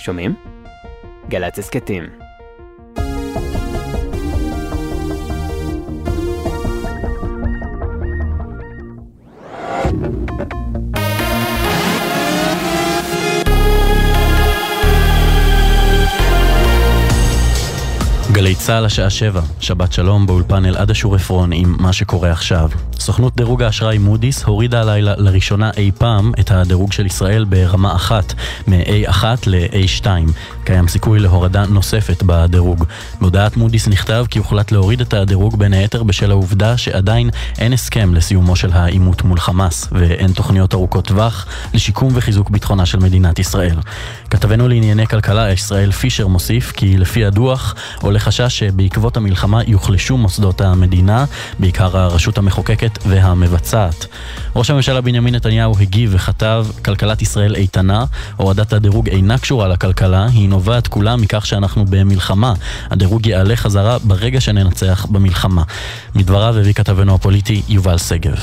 שומעים? גל"צ הסכתים. גלי צה"ל השעה שבע, שבת שלום באולפן אלעד אשור עפרון עם מה שקורה עכשיו. סוכנות דירוג האשראי מודי'ס הורידה הלילה לראשונה אי פעם את הדירוג של ישראל ברמה אחת, מ-A1 ל-A2. קיים סיכוי להורדה נוספת בדירוג. בהודעת מודי'ס נכתב כי הוחלט להוריד את הדירוג בין היתר בשל העובדה שעדיין אין הסכם לסיומו של העימות מול חמאס, ואין תוכניות ארוכות טווח לשיקום וחיזוק ביטחונה של מדינת ישראל. כתבנו לענייני כלכלה ישראל פישר מוסיף כי לפי הדוח עולה חשש שבעקבות המלחמה יוחלשו מוסדות המדינה, בעיקר הרשות המחוקקת והמבצעת. ראש הממשלה בנימין נתניהו הגיב וכתב כלכלת ישראל איתנה, הורדת הדירוג אינה קשורה לכלכלה, היא נובעת כולה מכך שאנחנו במלחמה. הדירוג יעלה חזרה ברגע שננצח במלחמה. מדבריו הביא כתבנו הפוליטי יובל שגב.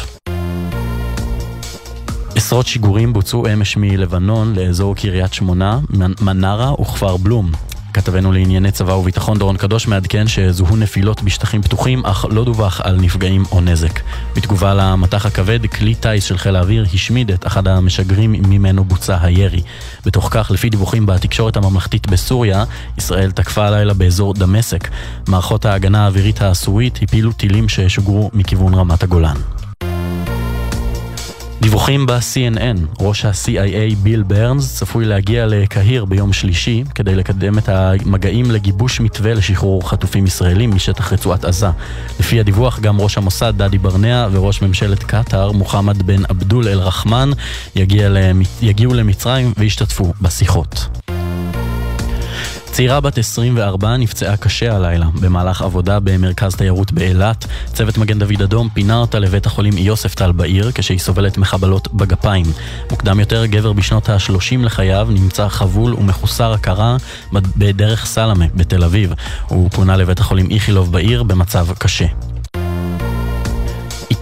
עשרות שיגורים בוצעו אמש מלבנון לאזור קריית שמונה, מנרה וכפר בלום. כתבנו לענייני צבא וביטחון דורון קדוש מעדכן שזוהו נפילות בשטחים פתוחים, אך לא דווח על נפגעים או נזק. בתגובה למטח הכבד, כלי טיס של חיל האוויר השמיד את אחד המשגרים ממנו בוצע הירי. בתוך כך, לפי דיווחים בתקשורת הממלכתית בסוריה, ישראל תקפה הלילה באזור דמשק. מערכות ההגנה האווירית הסורית הפילו טילים ששוגרו מכיוון רמת הגולן. דיווחים ב-CNN, ראש ה-CIA ביל ברנס צפוי להגיע לקהיר ביום שלישי כדי לקדם את המגעים לגיבוש מתווה לשחרור חטופים ישראלים משטח רצועת עזה. לפי הדיווח גם ראש המוסד דדי ברנע וראש ממשלת קטאר מוחמד בן עבדול אל-רחמן. יגיעו למצרים וישתתפו בשיחות. צעירה בת 24 נפצעה קשה הלילה במהלך עבודה במרכז תיירות באילת. צוות מגן דוד אדום פינה אותה לבית החולים יוספטל בעיר כשהיא סובלת מחבלות בגפיים. מוקדם יותר, גבר בשנות ה-30 לחייו נמצא חבול ומחוסר הכרה בדרך סלמה בתל אביב. הוא פונה לבית החולים איכילוב בעיר במצב קשה.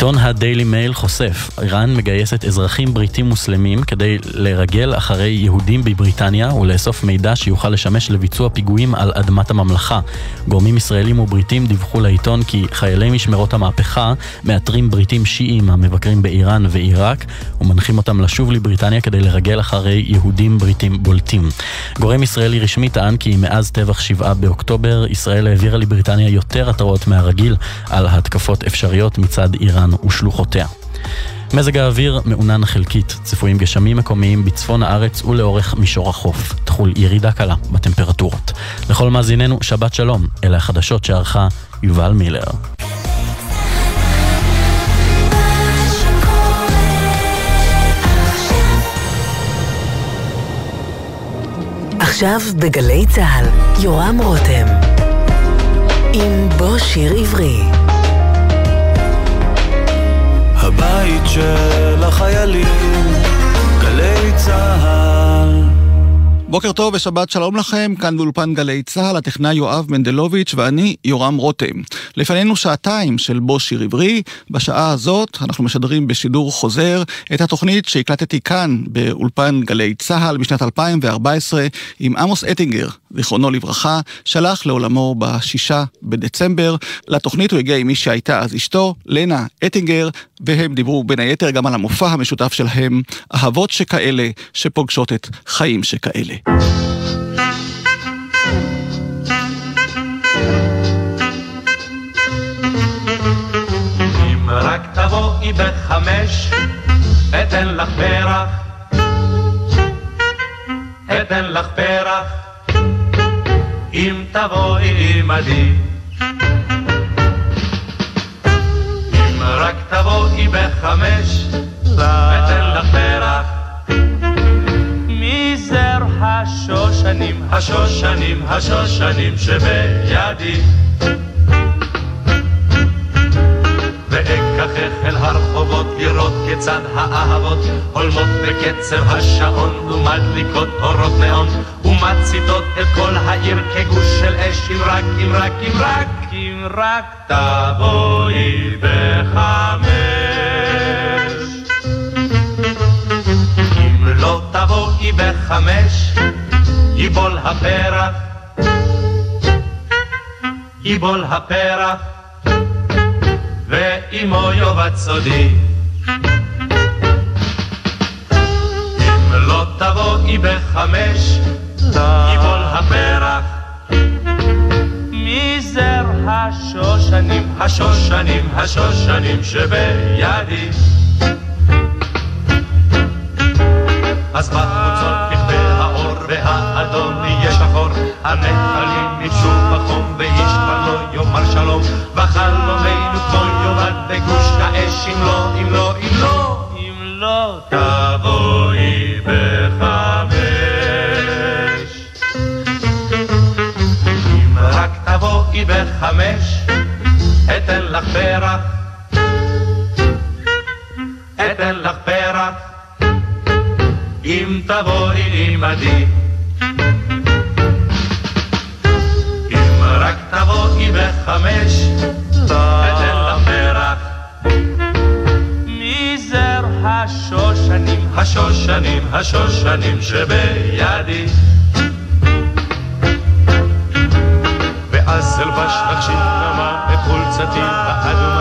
עיתון הדיילי מייל חושף, איראן מגייסת אזרחים בריטים מוסלמים כדי לרגל אחרי יהודים בבריטניה ולאסוף מידע שיוכל לשמש לביצוע פיגועים על אדמת הממלכה. גורמים ישראלים ובריטים דיווחו לעיתון כי חיילי משמרות המהפכה מאתרים בריטים שיעים המבקרים באיראן ועיראק ומנחים אותם לשוב לבריטניה כדי לרגל אחרי יהודים בריטים בולטים. גורם ישראלי רשמי טען כי מאז טבח 7 באוקטובר ישראל העבירה לבריטניה יותר התראות מהרגיל על התקפות אפשריות מצד. איראן ושלוחותיה. מזג האוויר מעונן חלקית, צפויים גשמים מקומיים בצפון הארץ ולאורך מישור החוף. תחול ירידה קלה בטמפרטורות. לכל מאזיננו, שבת שלום. אלה החדשות שערכה יובל מילר. עכשיו בגלי צה"ל, יורם רותם. עם בוא שיר עברי. הבית של החיילים, גלי צהל. בוקר טוב ושבת שלום לכם, כאן באולפן גלי צה"ל, הטכנאי יואב מנדלוביץ' ואני יורם רותם. לפנינו שעתיים של בו שיר עברי, בשעה הזאת אנחנו משדרים בשידור חוזר את התוכנית שהקלטתי כאן באולפן גלי צה"ל בשנת 2014 עם עמוס אטינגר, זיכרונו לברכה, שלח לעולמו בשישה בדצמבר. לתוכנית הוא הגיע עם מי שהייתה אז אשתו, לנה אטינגר, והם דיברו בין היתר גם על המופע המשותף שלהם, אהבות שכאלה שפוגשות את חיים שכאלה. אם רק תבואי בחמש, אתן לך פרח, אתן לך פרח, אם תבואי עמדי. אם רק תבואי בחמש, אתן לך פרח. מזר השושנים, השושנים, השושנים שבידי. ואקחך אל הרחובות לראות כיצד האהבות הולמות בקצב השעון ומדליקות אורות נאון ומציתות את כל העיר כגוש של אש אם רק, אם רק, אם רק, אם רק תבואי בחמש. תבואי בחמש יבול הפרח, יבול הפרח, ואימו יאבד סודי. אם לא תבואי בחמש, יבול הפרח. מזר השושנים, השושנים, השושנים שבידי. אז בחוצות תכבה האור והאדום יהיה שחור, הנחלים יישו בחום ואיש כבר לא יאמר שלום, וחלומנו כמו יאבד בגוש האש אם לא, אם לא, אם לא, אם לא תבואי בחמש. אם רק תבואי בחמש, אתן לך פרח, אתן לך פרח. אם תבואי עמדי. אם רק תבואי בחמש, אתן לך פרח. מזר השושנים, השושנים, השושנים שבידי. ואז אלבש לך שינמה את חולצתי האדומה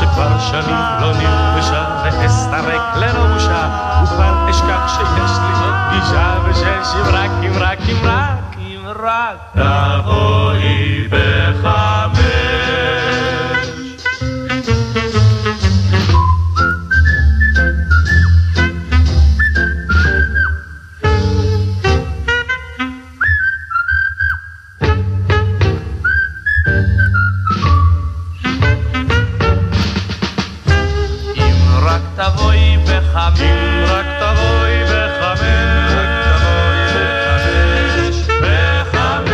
שכבר שנים לא נלבשה ואסתרק ללא בושה. וכבר אשכח שיש לי עוד פגישה ושש אם רק אם רק אם רק אם רק. תבואי בחמש אם רק תבואי בחמש, רק תבואי בחמש, בחמש.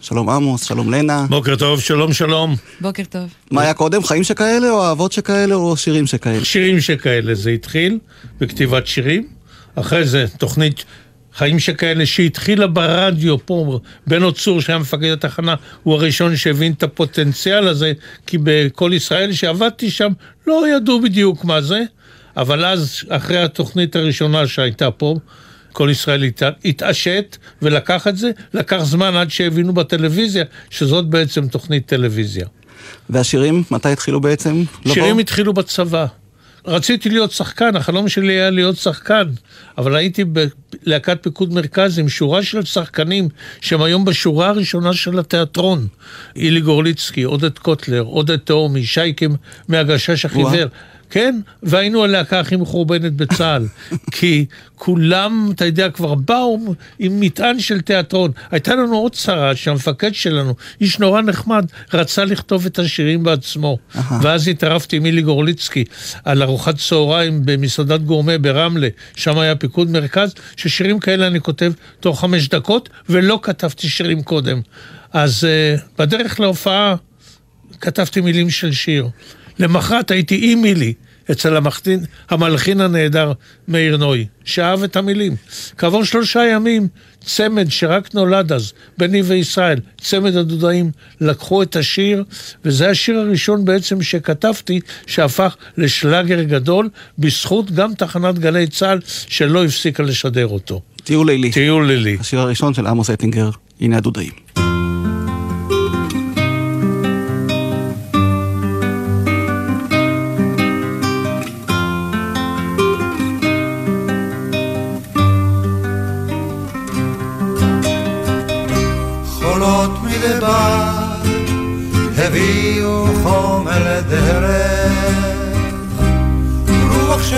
שלום עמוס, שלום לנה. בוקר טוב, שלום שלום. בוקר טוב. מה היה קודם, חיים שכאלה, או אהבות שכאלה, או שירים שכאלה? שירים שכאלה, זה התחיל בכתיבת שירים, אחרי זה תוכנית חיים שכאלה שהתחילה ברדיו פה, בנו צור שהיה מפקד התחנה, הוא הראשון שהבין את הפוטנציאל הזה, כי בכל ישראל שעבדתי שם לא ידעו בדיוק מה זה, אבל אז, אחרי התוכנית הראשונה שהייתה פה, כל ישראל הת- התעשת ולקח את זה, לקח זמן עד שהבינו בטלוויזיה שזאת בעצם תוכנית טלוויזיה. והשירים, מתי התחילו בעצם לבוא? שירים התחילו בצבא. רציתי להיות שחקן, החלום שלי היה להיות שחקן, אבל הייתי בלהקת פיקוד מרכז עם שורה של שחקנים שהם היום בשורה הראשונה של התיאטרון. אילי גורליצקי, עודד קוטלר, עודד תהומי, שייקם מהגשש החיוור. כן, והיינו הלהקה הכי מחורבנת בצה"ל. כי כולם, אתה יודע, כבר באו עם מטען של תיאטרון. הייתה לנו עוד צרה שהמפקד שלנו, איש נורא נחמד, רצה לכתוב את השירים בעצמו. ואז התערבתי עם אילי גורליצקי על ארוחת צהריים במסעדת גורמה ברמלה, שם היה פיקוד מרכז, ששירים כאלה אני כותב תוך חמש דקות, ולא כתבתי שירים קודם. אז uh, בדרך להופעה כתבתי מילים של שיר. למחרת הייתי עם מילי אצל המחתין, המלחין הנהדר מאיר נוי, שאהב את המילים. כעבור שלושה ימים, צמד שרק נולד אז, בני וישראל, צמד הדודאים, לקחו את השיר, וזה השיר הראשון בעצם שכתבתי, שהפך לשלאגר גדול, בזכות גם תחנת גלי צה"ל, שלא הפסיקה לשדר אותו. טיול לילי. טיול לילי. השיר הראשון של עמוס אטינגר, הנה הדודאים.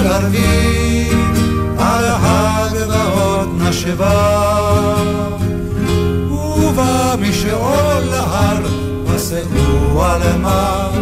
ערבים על הגבעות נשבה. ובא משאול להר מסעו על מה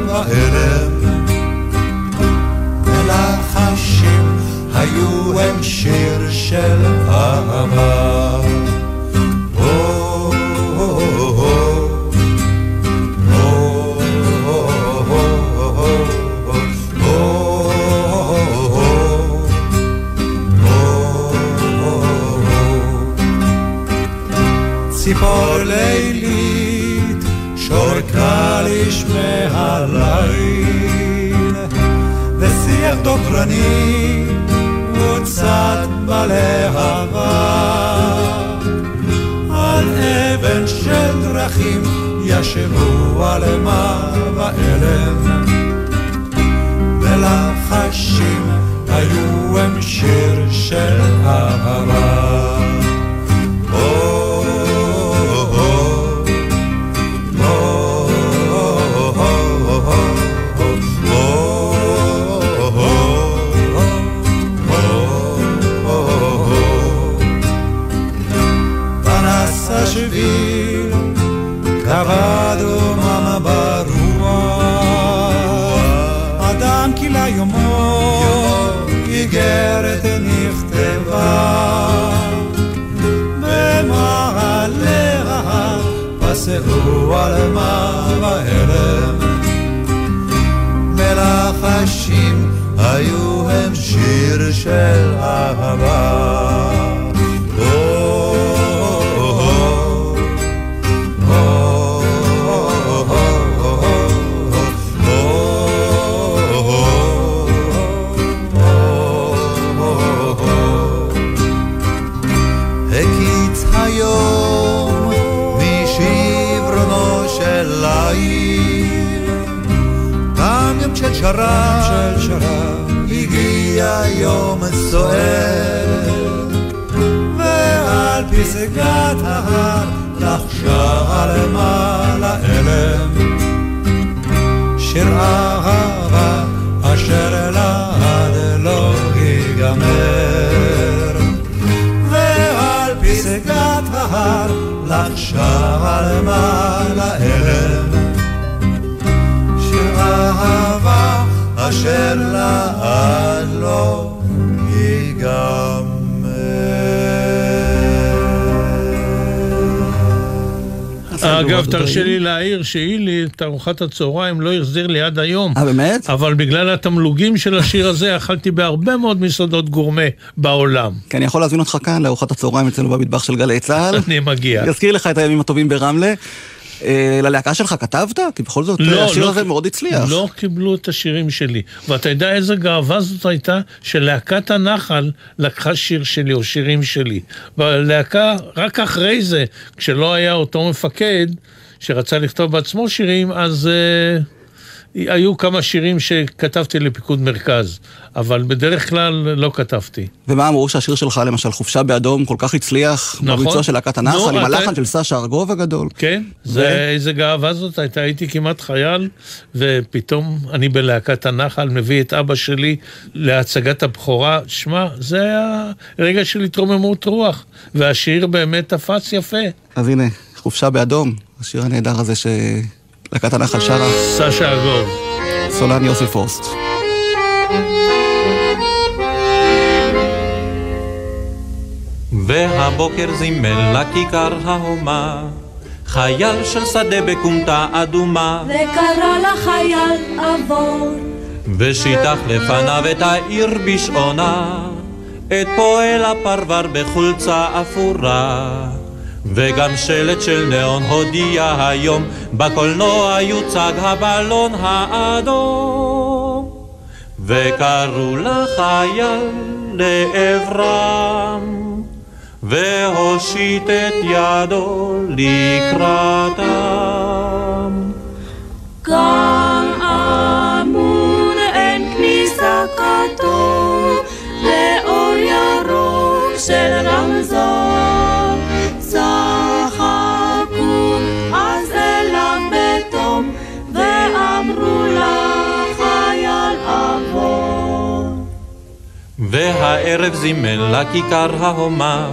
שרב, של שרב, הגיע יום סוער, ועל פסגת ההר לחשה למעלה אלם, שיר אהבה אשר לעד לא ייגמר, ועל פסגת ההר לחשה למעלה אלם. אשר לעד לא ייגמר. אגב, תרשה לי להעיר שאילי את ארוחת הצהריים לא החזיר לי עד היום. אה, באמת? אבל בגלל התמלוגים של השיר הזה אכלתי בהרבה מאוד מסעדות גורמה בעולם. כי אני יכול להזמין אותך כאן לארוחת הצהריים אצלנו במטבח של גלי צה"ל. אני מגיע. יזכיר לך את הימים הטובים ברמלה. אה, ללהקה שלך כתבת? כי בכל זאת לא, השיר לא, הזה מאוד הצליח. לא קיבלו את השירים שלי. ואתה יודע איזה גאווה זאת הייתה? שלהקת הנחל לקחה שיר שלי או שירים שלי. והלהקה, רק אחרי זה, כשלא היה אותו מפקד שרצה לכתוב בעצמו שירים, אז... Uh, היו כמה שירים שכתבתי לפיקוד מרכז, אבל בדרך כלל לא כתבתי. ומה אמרו שהשיר שלך, למשל, חופשה באדום, כל כך הצליח נכון. בביצוע של להקת הנחל, עם הלחן של סשה ארגוב הגדול? כן, ו... זה, איזה גאווה זאת הייתה, הייתי כמעט חייל, ופתאום אני בלהקת הנחל מביא את אבא שלי להצגת הבכורה. שמע, זה היה רגע של התרוממות רוח, והשיר באמת תפס יפה. אז הנה, חופשה באדום, השיר הנהדר הזה ש... להקת הנחל שרה. סשה אגור. סולן יוסי פוסט. והבוקר זימן לכיכר ההומה חייל של שדה בכומתה אדומה וקרא לחייל עבור ושיטח לפניו את העיר בשעונה את פועל הפרבר בחולצה אפורה וגם שלט של נאון הודיע היום, בקולנוע יוצג הבלון האדום. וקראו לחייל לעברם, והושיט את ידו לקראתם. גם אמון אין כניסה כתוב, והערב זימן לכיכר ההומה.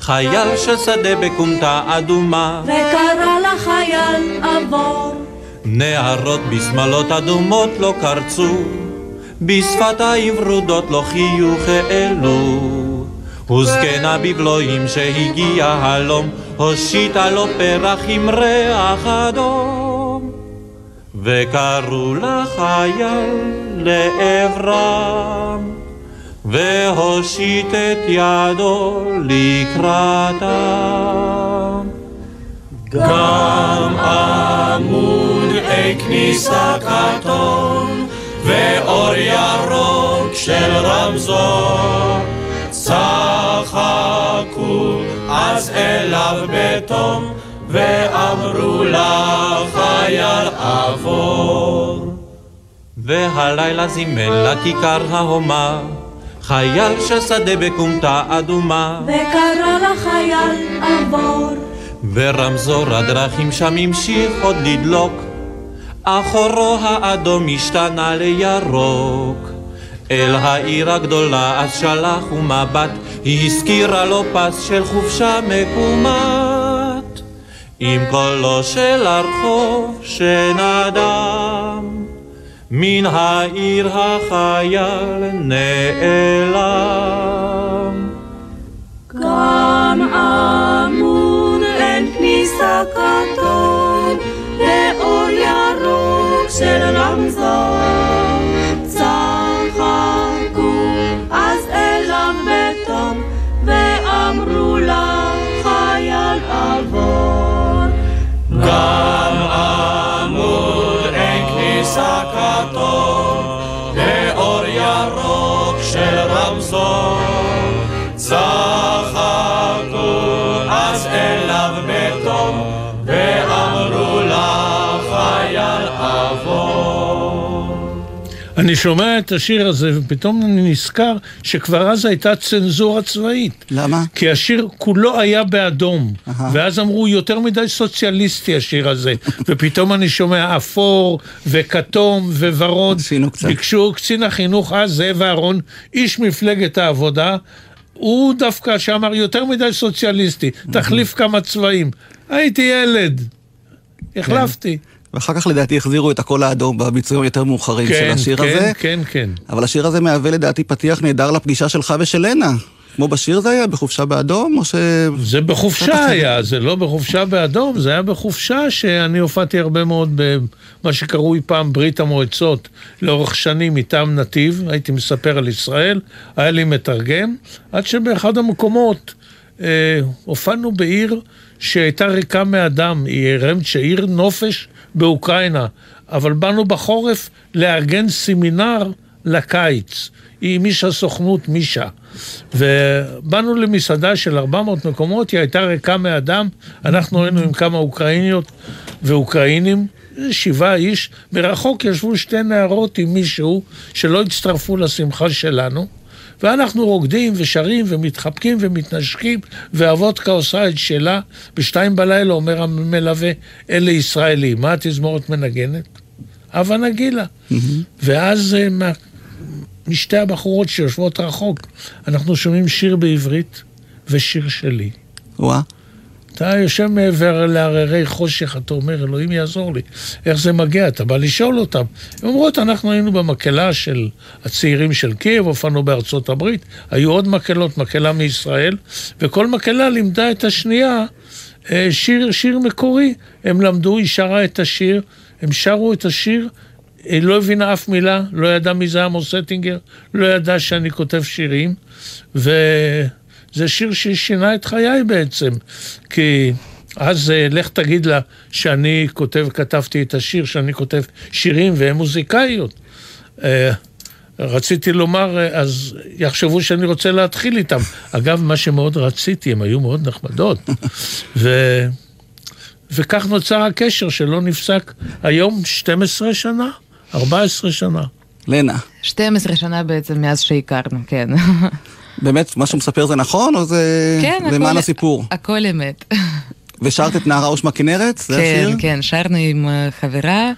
חייל של שדה בכומתה אדומה. וקרא לחייל עבור. נערות בשמלות אדומות לא קרצו בשפתיים ורודות לא חיוך העלו וזקנה בבלועים שהגיע הלום הושיטה לו פרח עם ריח אדום. וקראו לחייל לעברם והושיט את ידו לקראתם. גם עמוד אי כניסה כתום, ואור ירוק של רמזור, צחקו אז אליו בתום, ואמרו לחייל עבור. והלילה זימן לכיכר ההומה, חייל של שדה בכומתה אדומה, וקרא לחייל עבור. ורמזור הדרכים שם המשיך עוד לדלוק, אחורו האדום השתנה לירוק. אל העיר הגדולה אז שלח ומבט, היא הזכירה לו פס של חופשה מקומת. עם קולו של הרחוב שנדם, מן העיר החייל נעלם. גם עמוד אין כניסה כתוב, כתוב, לאור ירוק של רמזור. צחקו אז אליו בתום, אני שומע את השיר הזה, ופתאום אני נזכר שכבר אז הייתה צנזורה צבאית. למה? כי השיר כולו היה באדום, אהה. ואז אמרו יותר מדי סוציאליסטי השיר הזה, ופתאום אני שומע אפור וכתום וורוד. שינו קצת. ביקשו קצין החינוך אז, זאב אהרון, איש מפלגת העבודה, הוא דווקא שאמר יותר מדי סוציאליסטי, תחליף כמה צבעים. הייתי ילד, החלפתי. ואחר כך לדעתי החזירו את הקול האדום בביצועים היותר מאוחרים של כן, השיר כן, הזה. כן, כן. אבל השיר הזה מהווה לדעתי פתיח נהדר לפגישה שלך ושל לנה. כמו בשיר זה היה, בחופשה באדום, או ש... זה בחופשה היה, זה לא בחופשה באדום, זה היה בחופשה שאני הופעתי הרבה מאוד במה שקרוי פעם ברית המועצות לאורך שנים מטעם נתיב, הייתי מספר על ישראל, היה לי מתרגם, עד שבאחד המקומות אה, הופענו בעיר שהייתה ריקה מאדם, היא רמצ'ה, עיר נופש באוקראינה, אבל באנו בחורף לארגן סמינר לקיץ. היא מישה סוכנות מישה. ובאנו למסעדה של 400 מקומות, היא הייתה ריקה מאדם, אנחנו היינו עם כמה אוקראיניות ואוקראינים, שבעה איש, מרחוק ישבו שתי נערות עם מישהו שלא הצטרפו לשמחה שלנו. ואנחנו רוקדים ושרים ומתחבקים ומתנשקים, והוודקה עושה את שלה. בשתיים בלילה אומר המלווה, אלה ישראלים. מה התזמורת מנגנת? הווה נגילה. ואז אה, מה- משתי הבחורות שיושבות רחוק, אנחנו שומעים שיר בעברית ושיר שלי. וואה. אתה יושב מעבר להררי חושך, אתה אומר, אלוהים יעזור לי. איך זה מגיע? אתה בא לשאול אותם. הן אומרות, אנחנו היינו במקהלה של הצעירים של קייב, הופענו בארצות הברית, היו עוד מקהלות, מקהלה מישראל, וכל מקהלה לימדה את השנייה אה, שיר, שיר מקורי. הם למדו, היא שרה את השיר, הם שרו את השיר, היא לא הבינה אף מילה, לא ידעה מי זה עמוס אטינגר, לא ידעה שאני כותב שירים, וזה שיר ששינה את חיי בעצם, כי אז אה, לך תגיד לה שאני כותב, כתבתי את השיר, שאני כותב שירים והן מוזיקאיות. אה, רציתי לומר, אה, אז יחשבו שאני רוצה להתחיל איתם. אגב, מה שמאוד רציתי, הן היו מאוד נחמדות. ו... וכך נוצר הקשר שלא נפסק היום 12 שנה, 14 שנה. לנה, 12 שנה בעצם מאז שהכרנו, כן. באמת, מה שהוא מספר זה נכון, או זה כן, למען הכל- הסיפור? הכל אמת. ושרת את נערה ושמה כנרת? זה כן, השיר? כן, שרנו עם אה, חברה,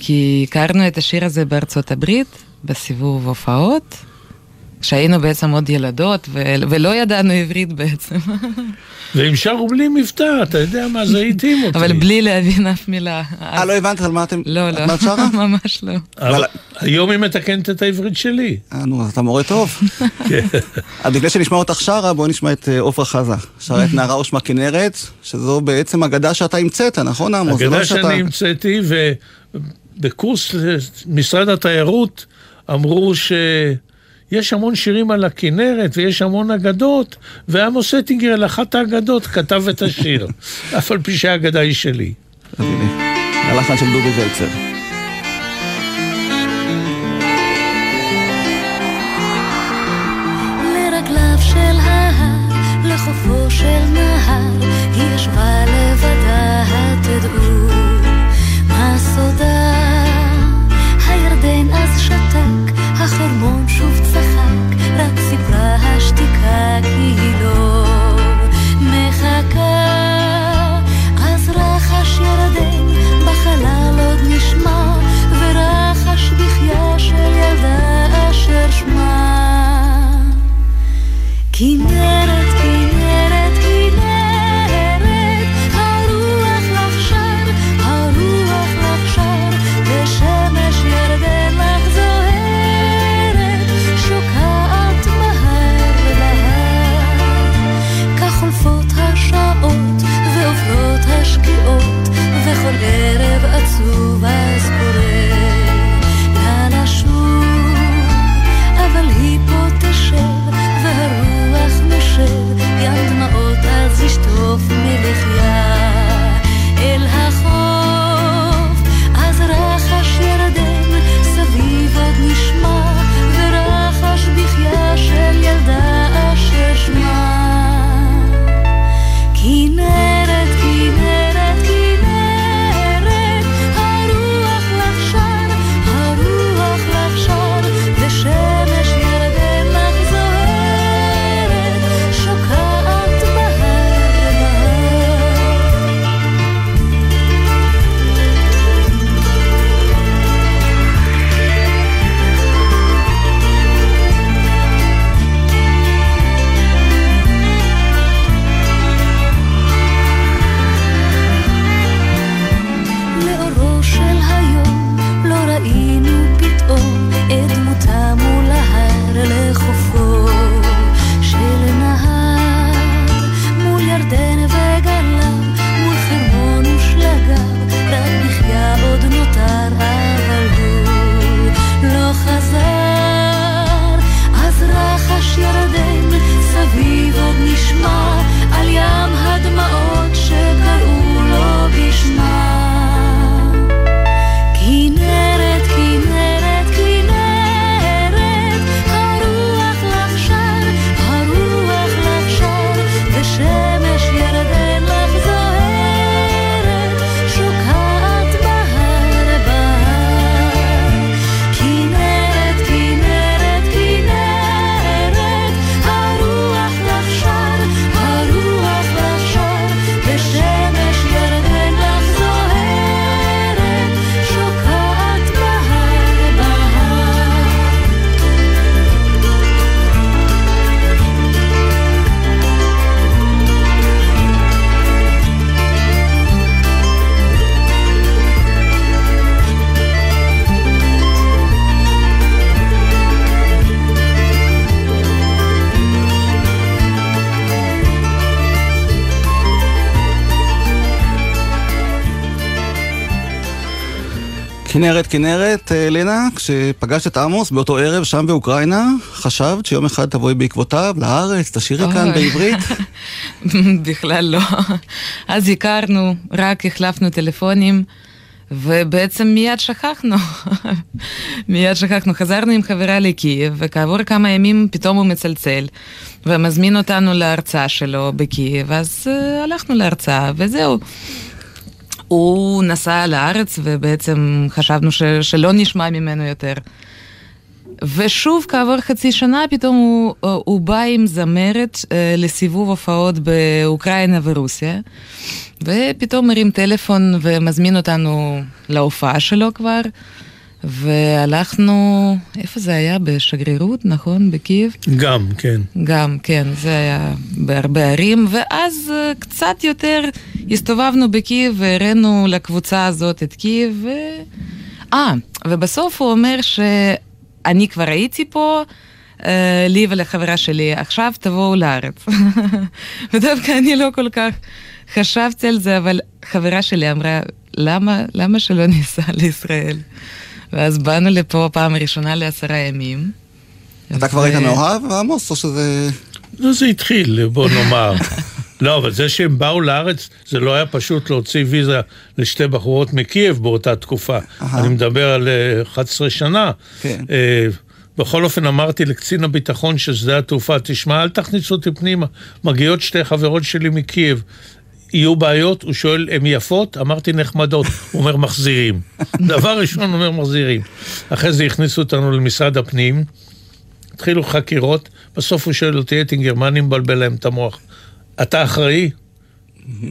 כי הכרנו את השיר הזה בארצות הברית, בסיבוב הופעות, כשהיינו בעצם עוד ילדות, ו- ולא ידענו עברית בעצם, והם שרו בלי מבטא, אתה יודע מה, זה התאים אותי. אבל בלי להבין אף מילה. אה, לא הבנת על מה אתם... לא, לא, מה שרה? ממש לא. אבל היום היא מתקנת את העברית שלי. אה, נו, אז אתה מורה טוב. כן. אז לפני שנשמע אותך שרה, בואי נשמע את אה, עופרה חזה. שרה את נערה ושמה כנרת, שזו בעצם אגדה שאתה המצאת, נכון עמוס? לא אגדה שאתה- שאני המצאתי, ובקורס משרד התיירות אמרו שיש המון שירים על הכנרת ויש המון אגדות, ועמוס סטינגר על אחת האגדות כתב את השיר, אף על פי שהאגדה היא שלי. אז הנה, הלחן של דובי זלצר. כנרת, כנרת, אה, לנה, כשפגשת את עמוס באותו ערב שם באוקראינה, חשבת שיום אחד תבואי בעקבותיו לארץ, תשאירי כאן. בעברית? בכלל לא. אז הכרנו, רק החלפנו טלפונים, ובעצם מיד שכחנו. מיד שכחנו. חזרנו עם חברה לקייב, וכעבור כמה ימים פתאום הוא מצלצל, ומזמין אותנו להרצאה שלו בקייב, אז uh, הלכנו להרצאה, וזהו. הוא נסע לארץ, ובעצם חשבנו ש- שלא נשמע ממנו יותר. ושוב, כעבור חצי שנה, פתאום הוא, הוא בא עם זמרת אה, לסיבוב הופעות באוקראינה ורוסיה, ופתאום מרים טלפון ומזמין אותנו להופעה שלו כבר, והלכנו, איפה זה היה? בשגרירות, נכון? בקייב? גם, כן. גם, כן, זה היה בהרבה ערים, ואז אה, קצת יותר הסתובבנו בקייב והראינו לקבוצה הזאת את קייב, ו... אה, ובסוף הוא אומר שאני כבר הייתי פה, אה, לי ולחברה שלי, עכשיו תבואו לארץ. ודווקא אני לא כל כך חשבתי על זה, אבל חברה שלי אמרה, למה, למה שלא ניסע לישראל? ואז באנו לפה פעם ראשונה לעשרה ימים. אתה כבר היית מאוהב, עמוס, או שזה... לא, זה התחיל, בוא נאמר. לא, אבל זה שהם באו לארץ, זה לא היה פשוט להוציא ויזה לשתי בחורות מקייב באותה תקופה. אני מדבר על אה, 11 שנה. כן. אה, בכל אופן אמרתי לקצין הביטחון של שדה התעופה, תשמע, אל תכניסו אותי פנימה. מגיעות שתי חברות שלי מקייב. יהיו בעיות? הוא שואל, הן יפות? אמרתי נחמדות. הוא אומר, מחזירים. דבר ראשון, הוא אומר, מחזירים. אחרי זה הכניסו אותנו למשרד הפנים, התחילו חקירות, בסוף הוא שואל אותי, אטינגר, מה אני מבלבל להם את המוח? אתה אחראי?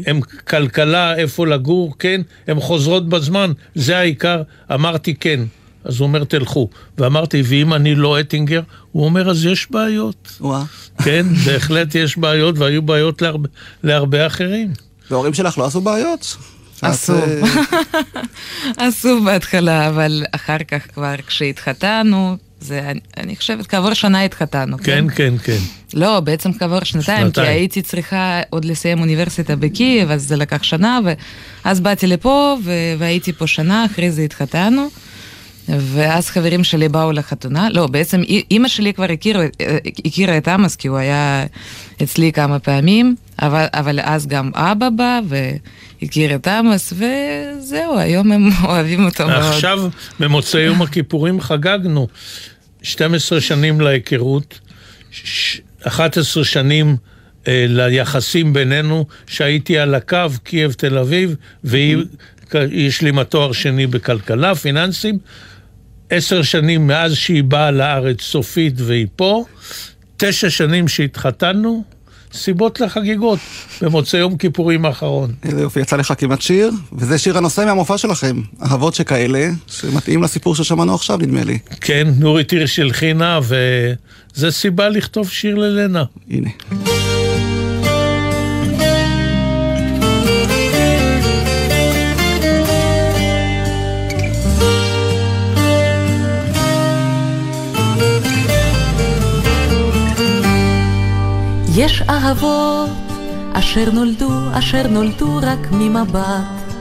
הם כלכלה, איפה לגור, כן, הם חוזרות בזמן, זה העיקר. אמרתי כן. אז הוא אומר, תלכו. ואמרתי, ואם אני לא אטינגר? הוא אומר, אז יש בעיות. וואה. כן, בהחלט יש בעיות, והיו בעיות להרבה, להרבה אחרים. וההורים שלך לא עשו בעיות? עשו. אה, עשו בהתחלה, אבל אחר כך כבר כשהתחתנו, זה, אני, חושבת, כעבור שנה התחתנו, כן, כן, כן. לא, בעצם כעבור שנתיים, כי. הייתי צריכה עוד לסיים אוניברסיטה בקייב, אז זה לקח שנה, ואז באתי לפה, ו- והייתי פה שנה, אחרי זה התחתנו. ואז חברים שלי באו לחתונה, לא, בעצם אימא שלי כבר הכירה, הכירה את עמוס, כי הוא היה אצלי כמה פעמים, אבל, אבל אז גם אבא בא והכיר את עמוס, וזהו, היום הם אוהבים אותו מאוד. עכשיו, במוצאי יום הכיפורים חגגנו 12 שנים להיכרות, ש- 11 שנים אה, ליחסים בינינו, שהייתי על הקו קייב-תל אביב, והיא השלימה תואר שני בכלכלה, פיננסים. עשר שנים מאז שהיא באה לארץ סופית והיא פה, תשע שנים שהתחתנו, סיבות לחגיגות במוצאי יום כיפורים האחרון. איזה יופי, יצא לך כמעט שיר, וזה שיר הנושא מהמופע שלכם, אהבות שכאלה, שמתאים לסיפור ששמענו עכשיו, נדמה לי. כן, נורית הירש הלחינה, וזה סיבה לכתוב שיר ללנה. הנה. יש אהבות אשר נולדו, אשר נולדו רק ממבט.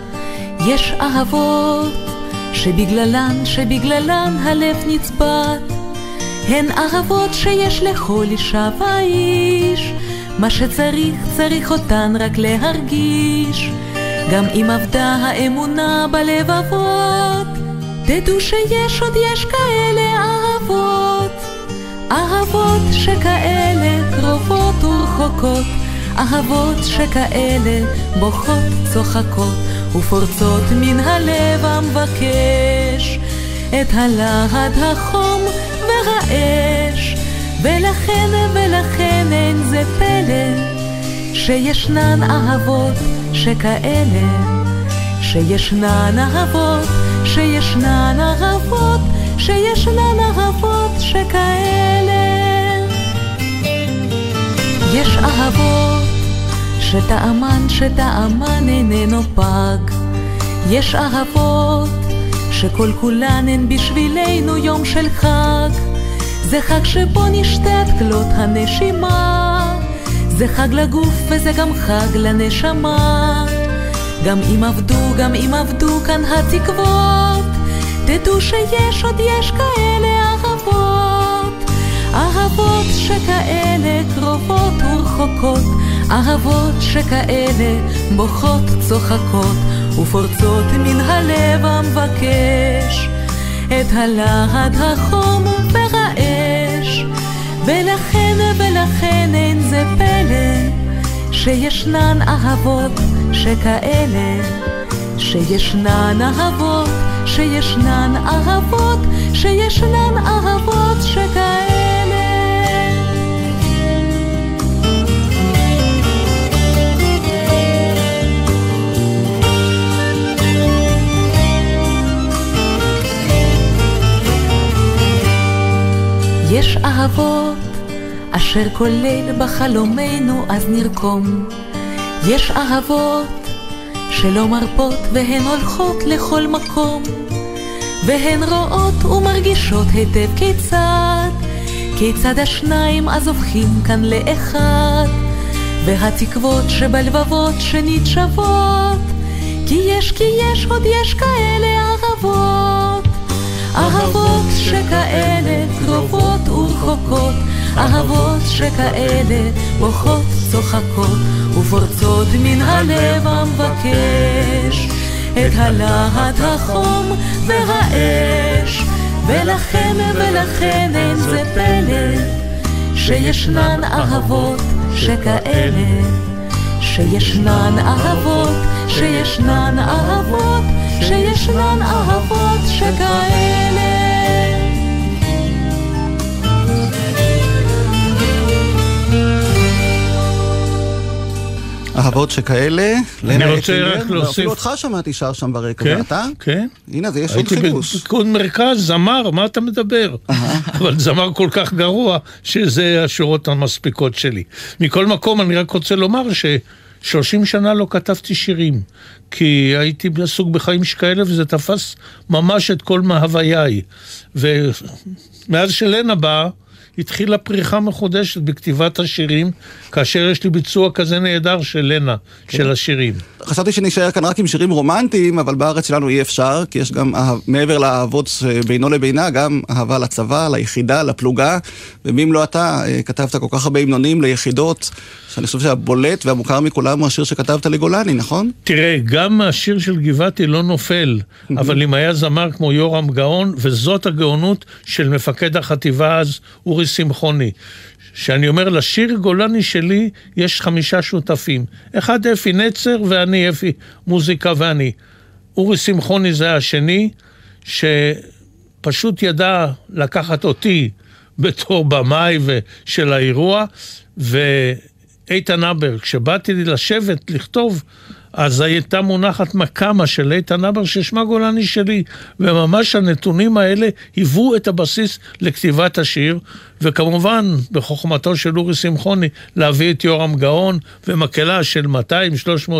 יש אהבות שבגללן, שבגללן הלב נצבט. הן אהבות שיש לכל אישה ואיש, מה שצריך, צריך אותן רק להרגיש. גם אם אבדה האמונה בלבבות, תדעו שיש עוד יש כאלה אהבות. אהבות שכאלה קרובות ורחוקות, אהבות שכאלה בוכות, צוחקות, ופורצות מן הלב המבקש את הלהט החום והאש. ולכן, ולכן אין זה פלא שישנן אהבות שכאלה, שישנן אהבות, שישנן אהבות, שישנן אהבות שכאלה. יש אהבות שטעמן, שטעמן איננו פג. יש אהבות שכל כולן הן בשבילנו יום של חג. זה חג שבו נשתה את כלות הנשימה. זה חג לגוף וזה גם חג לנשמה. גם אם עבדו, גם אם עבדו כאן התקוות, תדעו שיש עוד יש כאלה אהבות. אהבות שכאלה קרובות ורחוקות, אהבות שכאלה בוכות, צוחקות, ופורצות מן הלב המבקש את הלהט החום והאש. ולכן, ולכן אין זה פלא שישנן אהבות שכאלה, שישנן אהבות, שישנן אהבות, שישנן אהבות שכאלה. יש אהבות אשר כל ליל בחלומנו אז נרקום. יש אהבות שלא מרפות והן הולכות לכל מקום. והן רואות ומרגישות היטב כיצד, כיצד השניים אז הופכים כאן לאחד. והתקוות שבלבבות שנית שוות, כי יש כי יש עוד יש כאלה אהבות. אהבות שכאלה קרובות ורחוקות, אהבות שכאלה בוכות, צוחקות, ופורצות מן הלב המבקש את הלהט החום והאש. ולכן ולכן אין זה פלא שישנן אהבות שכאלה שישנן אהבות שישנן אהבות שישנן אהבות שכאלה אהבות שכאלה. אני רוצה רק להוסיף- אפילו אותך שמעתי שר שם ברקע, כן, ואתה? כן. הנה, זה יש עוד הייתי חידוש. בפיקוד מרכז, זמר, מה אתה מדבר? אבל זמר כל כך גרוע, שזה השורות המספיקות שלי. מכל מקום, אני רק רוצה לומר ש-30 שנה לא כתבתי שירים, כי הייתי עסוק בחיים שכאלה, וזה תפס ממש את כל מהוויי. ומאז שלנה באה, התחילה פריחה מחודשת בכתיבת השירים, כאשר יש לי ביצוע כזה נהדר של לנה, של השירים. חשבתי שנשאר כאן רק עם שירים רומנטיים, אבל בארץ שלנו אי אפשר, כי יש גם, מעבר לאהבות בינו לבינה, גם אהבה לצבא, ליחידה, לפלוגה, ומי אם לא אתה, אה, כתבת כל כך הרבה המנונים ליחידות, שאני חושב שהבולט והמוכר מכולם הוא השיר שכתבת לגולני, נכון? תראה, גם השיר של גבעתי לא נופל, אבל אם היה זמר כמו יורם גאון, וזאת הגאונות של מפקד החטיבה אז, אורי שמחוני. שאני אומר, לשיר גולני שלי יש חמישה שותפים. אחד אפי נצר ואני אפי מוזיקה ואני. אורי שמחוני זה השני, שפשוט ידע לקחת אותי בתור במאי של האירוע, ואיתן הבר, כשבאתי לשבת, לכתוב, אז הייתה מונחת מקמה של איתן הבר ששמה גולני שלי, וממש הנתונים האלה היוו את הבסיס לכתיבת השיר, וכמובן, בחוכמתו של אורי שמחוני, להביא את יורם גאון ומקהלה של 200-300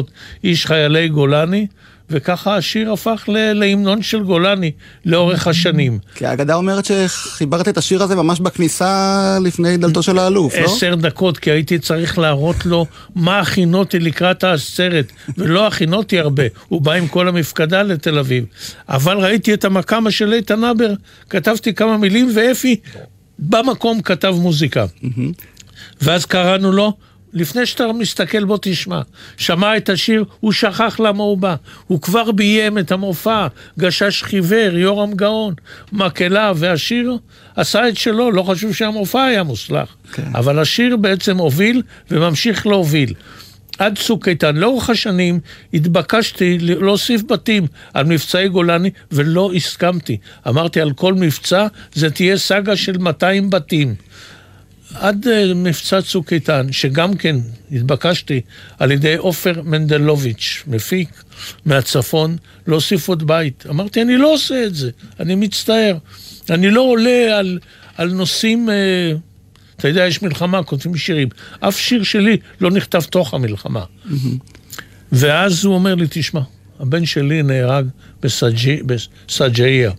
איש חיילי גולני, וככה השיר הפך להמנון של גולני לאורך השנים. כי האגדה אומרת שחיברת את השיר הזה ממש בכניסה לפני דלתו של האלוף, לא? עשר דקות, כי הייתי צריך להראות לו מה הכינותי לקראת העצרת, ולא הכינותי הרבה, הוא בא עם כל המפקדה לתל אביב. אבל ראיתי את המקאמה של איתן הבר, כתבתי כמה מילים, ואפי במקום כתב מוזיקה. ואז קראנו לו, לפני שאתה מסתכל בוא תשמע. שמע את השיר, הוא שכח למה הוא בא. הוא כבר ביים את המופע, גשש חיוור, יורם גאון, מקהלה, והשיר עשה את שלו, לא חשוב שהמופע היה מוצלח. כן. אבל השיר בעצם הוביל וממשיך להוביל. עד צוק איתן, לאורך השנים התבקשתי להוסיף בתים על מבצעי גולני ולא הסכמתי. אמרתי על כל מבצע זה תהיה סאגה של 200 בתים. עד אה, מבצע צוק איתן, שגם כן התבקשתי על ידי עופר מנדלוביץ', מפיק מהצפון, להוסיף עוד בית. אמרתי, אני לא עושה את זה, אני מצטער. אני לא עולה על, על נושאים, אה, אתה יודע, יש מלחמה, כותבים שירים. אף שיר שלי לא נכתב תוך המלחמה. ואז הוא אומר לי, תשמע, הבן שלי נהרג בסג'איה.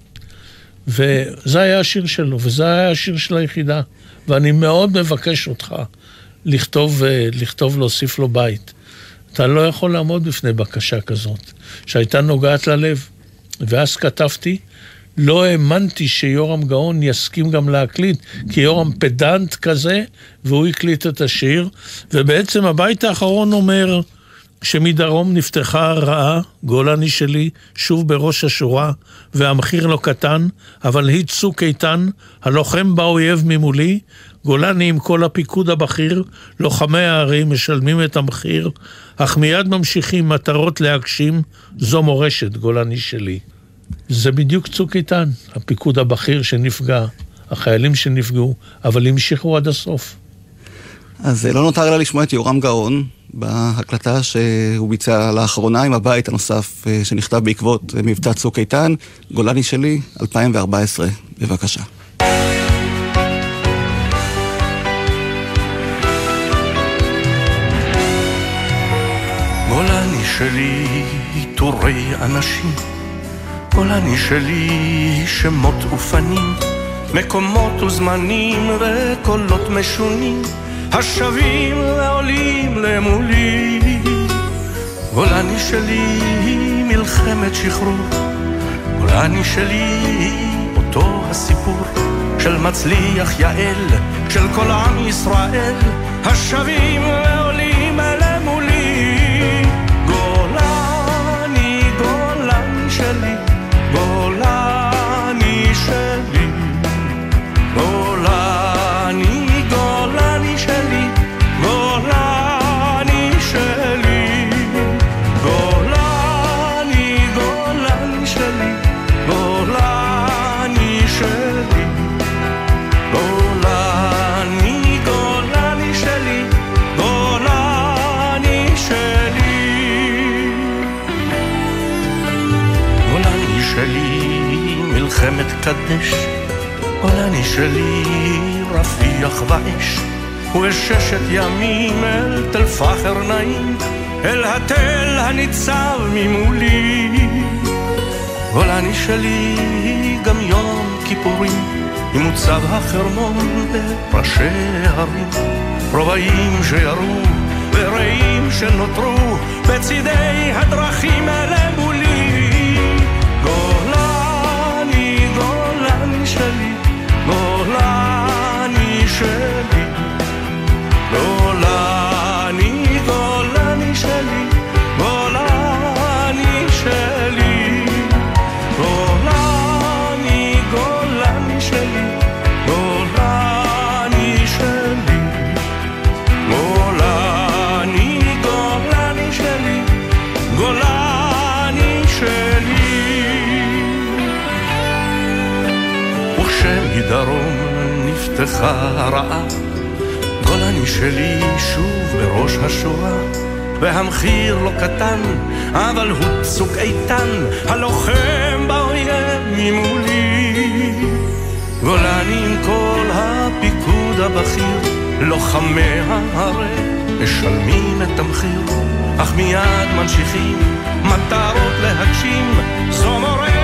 וזה היה השיר שלו, וזה היה השיר של היחידה. ואני מאוד מבקש אותך לכתוב, אה, לכתוב להוסיף לו בית. אתה לא יכול לעמוד בפני בקשה כזאת, שהייתה נוגעת ללב. ואז כתבתי, לא האמנתי שיורם גאון יסכים גם להקליט, כי יורם פדנט כזה, והוא הקליט את השיר, ובעצם הבית האחרון אומר, כשמדרום נפתחה הרעה, גולני שלי, שוב בראש השורה, והמחיר לא קטן, אבל היא צוק איתן, הלוחם באויב ממולי, גולני עם כל הפיקוד הבכיר, לוחמי הערים משלמים את המחיר, אך מיד ממשיכים מטרות להגשים, זו מורשת גולני שלי. זה בדיוק צוק איתן, הפיקוד הבכיר שנפגע, החיילים שנפגעו, אבל המשיכו עד הסוף. אז אה, לא נותר אלא לשמוע את יורם גאון בהקלטה שהוא ביצע לאחרונה עם הבית הנוסף אה, שנכתב בעקבות אה, מבצע צוק איתן, גולני שלי, 2014. בבקשה. גולני שלי, עיטורי אנשים, גולני שלי, שמות ופנים, מקומות וזמנים וקולות משונים, השבים ועולים למולי. גולני שלי, מלחמת שחרור, גולני שלי, אותו הסיפור של מצליח יעל, של כל עם ישראל, השבים מלחמת קדש, גולני שלי רפיח ואש, ובששת ימים אל תל פחר נעים, אל התל הניצב ממולי. גולני שלי גם יום כיפורים, עם מוצב החרמון בפרשי הרים, רובעים שירו ורעים שנותרו בצידי הדרכים אלה גולני נפתחה הרעה, גולני שלי שוב בראש השורה, והמחיר לא קטן, אבל הוא צוק איתן, הלוחם באויב ממולי. גולני עם כל הפיקוד הבכיר, לוחמי ההרי משלמים את המחיר, אך מיד ממשיכים מטרות להגשים, זו מורשת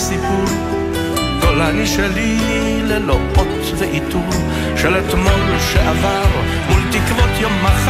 אגדה וסיפור. גולני שלי ללא אות ועיטור של אתמול שעבר מול תקוות יום מחר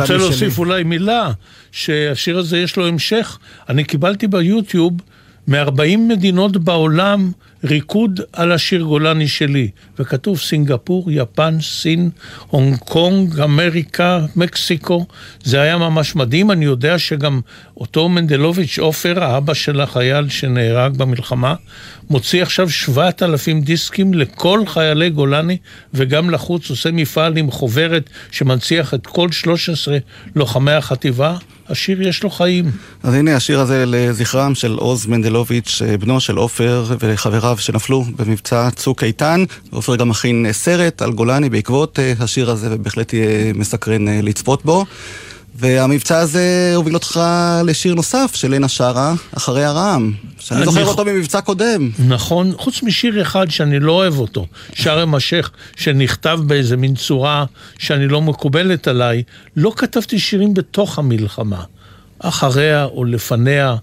אני גולני רוצה להוסיף שלי. אולי מילה, שהשיר הזה יש לו המשך. אני קיבלתי ביוטיוב מ-40 מדינות בעולם ריקוד על השיר גולני שלי, וכתוב סינגפור, יפן, סין, הונג קונג, אמריקה, מקסיקו. זה היה ממש מדהים. אני יודע שגם אותו מנדלוביץ' עופר, האבא של החייל שנהרג במלחמה, מוציא עכשיו 7,000 דיסקים לכל חיילי גולני, וגם לחוץ עושה מפעל עם חוברת שמנציח את כל 13 לוחמי החטיבה. השיר יש לו חיים. אז הנה השיר הזה לזכרם של עוז מנדלוביץ', בנו של עופר וחבריו שנפלו במבצע צוק איתן. עופר גם מכין סרט על גולני בעקבות אה, השיר הזה, ובהחלט יהיה מסקרן אה, לצפות בו. והמבצע הזה הוביל אותך לשיר נוסף של לנה שרה, אחרי הרעם. שאני אני זוכר אותו ממבצע קודם. נכון, חוץ משיר אחד שאני לא אוהב אותו, שארם א-שייח, שנכתב באיזה מין צורה שאני לא מקובלת עליי, לא כתבתי שירים בתוך המלחמה, אחריה או לפניה,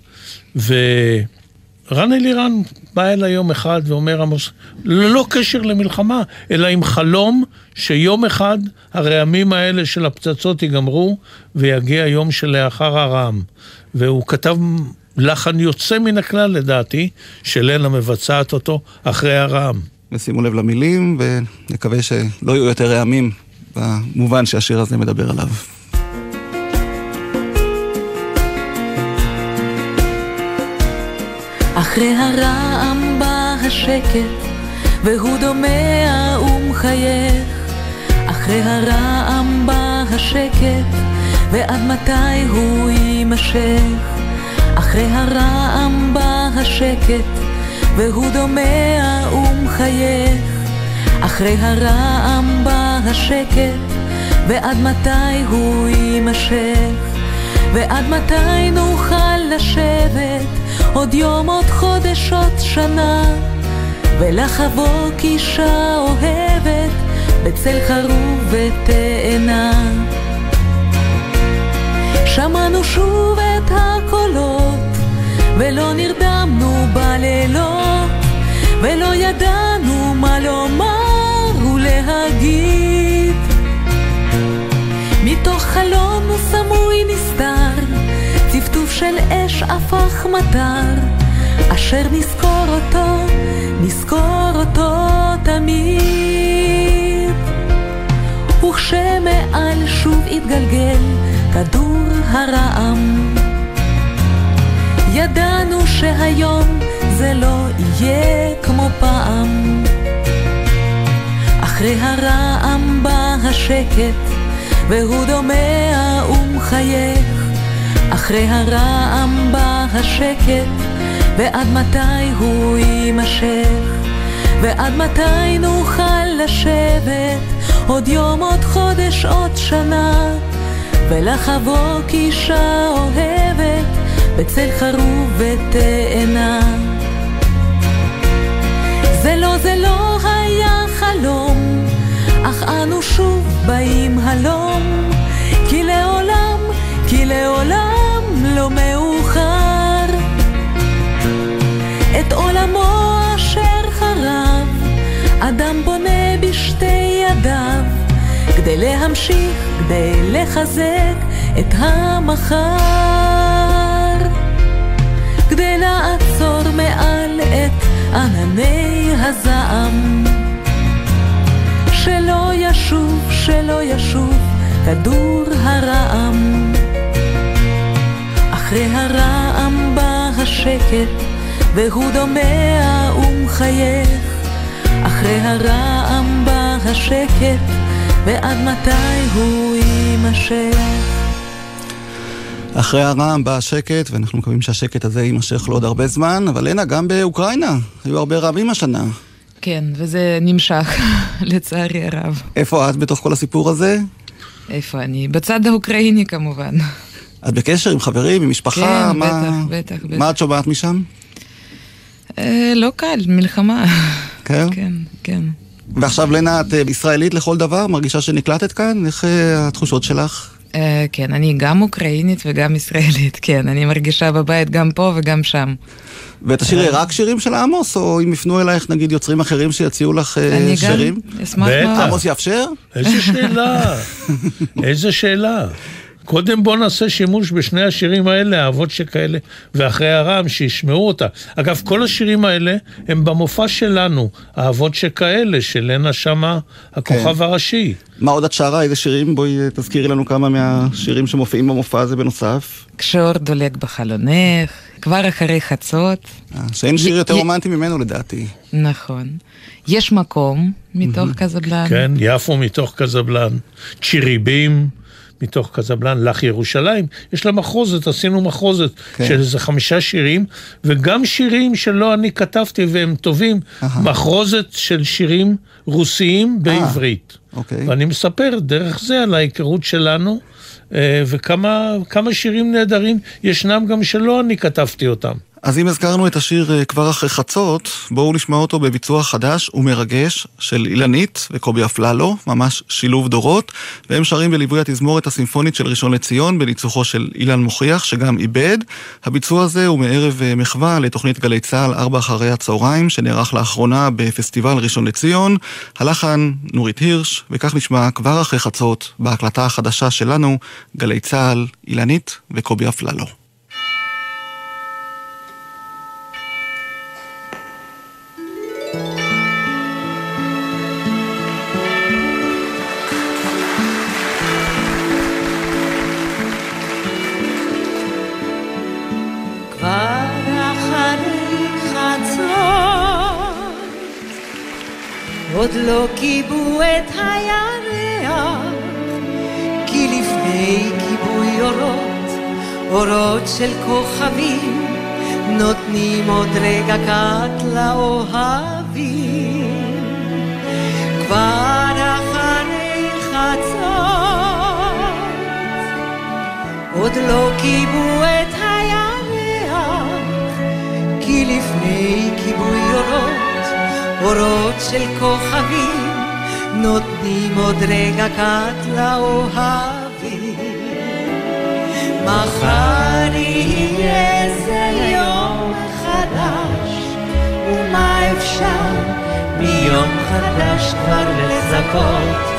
ורן אלירן בא אליי יום אחד ואומר, עמוס, ללא קשר למלחמה, אלא עם חלום שיום אחד הרעמים האלה של הפצצות ייגמרו ויגיע יום שלאחר הרעם. והוא כתב לחן יוצא מן הכלל לדעתי, שלנה מבצעת אותו אחרי הרעם. ושימו לב למילים, ונקווה שלא יהיו יותר רעמים במובן שהשיר הזה מדבר עליו. אחרי הרעם בא השקט, והוא דומע ומחייך. אחרי הרעם בא השקט, ועד מתי הוא יימשך? אחרי הרעם בא השקט, והוא דומע ומחייך. אחרי הרעם בא השקט, ועד מתי הוא יימשך? ועד מתי נוכל לשבת עוד יום, עוד חודש, עוד שנה, ולחבוק אישה אוהבת בצל חרוב ותאנה. שמענו שוב את הקולות, ולא נרדמנו בלילות, ולא ידענו מה לומר ולהגיד. מתוך חלום סמוי נסתר, של אש הפך מטר, אשר נזכור אותו, נזכור אותו תמיד. וכשמעל שוב יתגלגל כדור הרעם, ידענו שהיום זה לא יהיה כמו פעם. אחרי הרעם בא השקט, והוא דומע ומחייך. אחרי הרעם בא השקט, ועד מתי הוא יימשך? ועד מתי נוכל לשבת עוד יום, עוד חודש, עוד שנה, ולחבוק אישה אוהבת בצל חרוב ותאנה? זה לא, זה לא היה חלום, אך אנו שוב באים הלום, כי לעולם לא מאוחר. את עולמו אשר חרב, אדם בונה בשתי ידיו, כדי להמשיך, כדי לחזק את המחר. כדי לעצור מעל את ענני הזעם. שלא ישוב, שלא ישוב כדור הרעם. אחרי הרעם בא השקט, והוא דומע ומחייך. אחרי הרעם בא השקט, ועד מתי הוא יימשך? אחרי הרעם בא השקט, ואנחנו מקווים שהשקט הזה יימשך לעוד הרבה זמן, אבל לנה, גם באוקראינה היו הרבה רעבים השנה. כן, וזה נמשך, לצערי הרב. איפה את בתוך כל הסיפור הזה? איפה אני? בצד האוקראיני כמובן. את בקשר עם חברים, עם משפחה? כן, מה, בטח, בטח, בטח. מה את שומעת משם? אה, לא קל, מלחמה. כן? כן, כן. ועכשיו לנה, את אה, ישראלית לכל דבר? מרגישה שנקלטת כאן? איך אה, התחושות שלך? אה, כן, אני גם אוקראינית וגם ישראלית, כן, אני מרגישה בבית גם פה וגם שם. ותשאירי רק שירים של עמוס, או אם יפנו אלייך נגיד יוצרים אחרים שיציעו לך אה, אני גם שירים? אשמח. מאוד. עמוס יאפשר? איזה שאלה, איזה שאלה. קודם בוא נעשה שימוש בשני השירים האלה, אהבות שכאלה, ואחרי הרעם, שישמעו אותה. אגב, כל השירים האלה הם במופע שלנו, אהבות שכאלה, של לנה שמה, הכוכב כן. הראשי. מה עוד את שרה? איזה שירים? בואי תזכירי לנו כמה מהשירים שמופיעים במופע הזה בנוסף. כשאור דולק בחלונך, כבר אחרי חצות. אה, שאין שיר יותר רומנטי ממנו לדעתי. נכון. יש מקום מתוך קזבלן. כן, יפו מתוך קזבלן, צ'יריבים מתוך קזבלן, לך ירושלים. יש לה מחרוזת, עשינו מחרוזת כן. של איזה חמישה שירים, וגם שירים שלא אני כתבתי והם טובים, אהה. מחרוזת של שירים רוסיים בעברית. אוקיי. ואני מספר דרך זה על ההיכרות שלנו, אה, וכמה כמה שירים נהדרים ישנם גם שלא אני כתבתי אותם. אז אם הזכרנו את השיר אה, כבר אחרי חצות, בואו נשמע אותו בביצוע חדש ומרגש של אילנית וקובי אפללו, ממש שילוב דורות, והם שרים בליווי התזמורת הסימפונית של ראשון לציון בניצוחו של אילן מוכיח, שגם איבד. הביצוע הזה הוא מערב אה, מחווה לתוכנית גלי צה"ל ארבע אחרי הצהריים, שנערך לאחרונה בפסטיבל ראשון לציון. הלחן נורית הירש, וכך נשמע כבר אחרי חצות, בהקלטה החדשה שלנו, גלי צה"ל, אילנית וקובי אפללו. עוד לא כיבו את הירח, כי לפני כיבוי אורות, אורות של כוכבים, נותנים עוד רגע קט לאוהבים, כבר אחרי חצות, עוד לא כיבו את הירח, כי לפני כיבוי אורות, אורות של כוכבים, נותנים עוד רגע קט לאוהבים. מחר יהיה זה יום חדש, ומה אפשר מיום חדש כבר לצפות?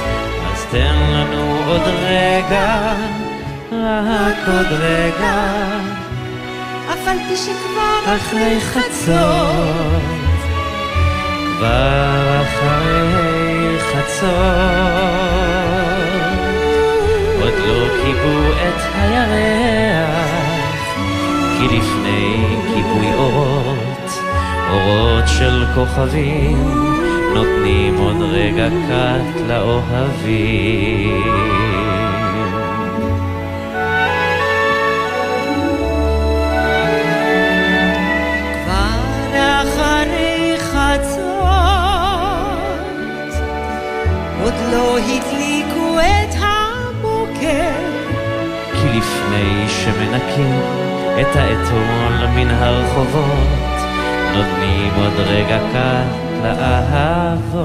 אז תן לנו עוד רגע, רק עוד רגע, אף על פי שכבר אחרי חצות, כבר אחרי חצות, עוד לא כיבו את הירח, כי לפני כיבוי אורות, אורות של כוכבים, נותנים עוד רגע קט לאוהבים. לא הדליקו את הבוקר. כי לפני שמנקים את האתון מן הרחובות, נותנים עוד רגע קט לאהבות.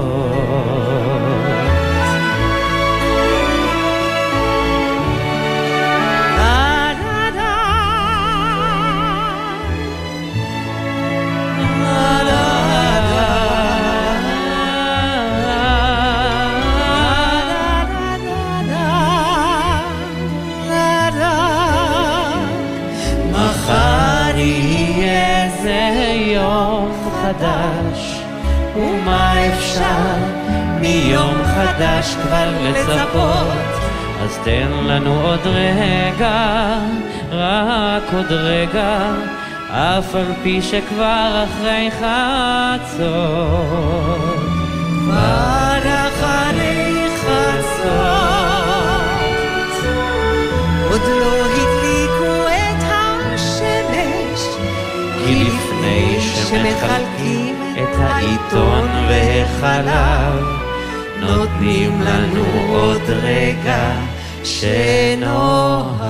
עוד רגע, אף על פי שכבר אחרי חצות. כבר אחרי חצות, עוד לא הדליקו את השמש, כי לפני שמחלקים את העיתון והחלב, נותנים לנו עוד רגע שנאהב.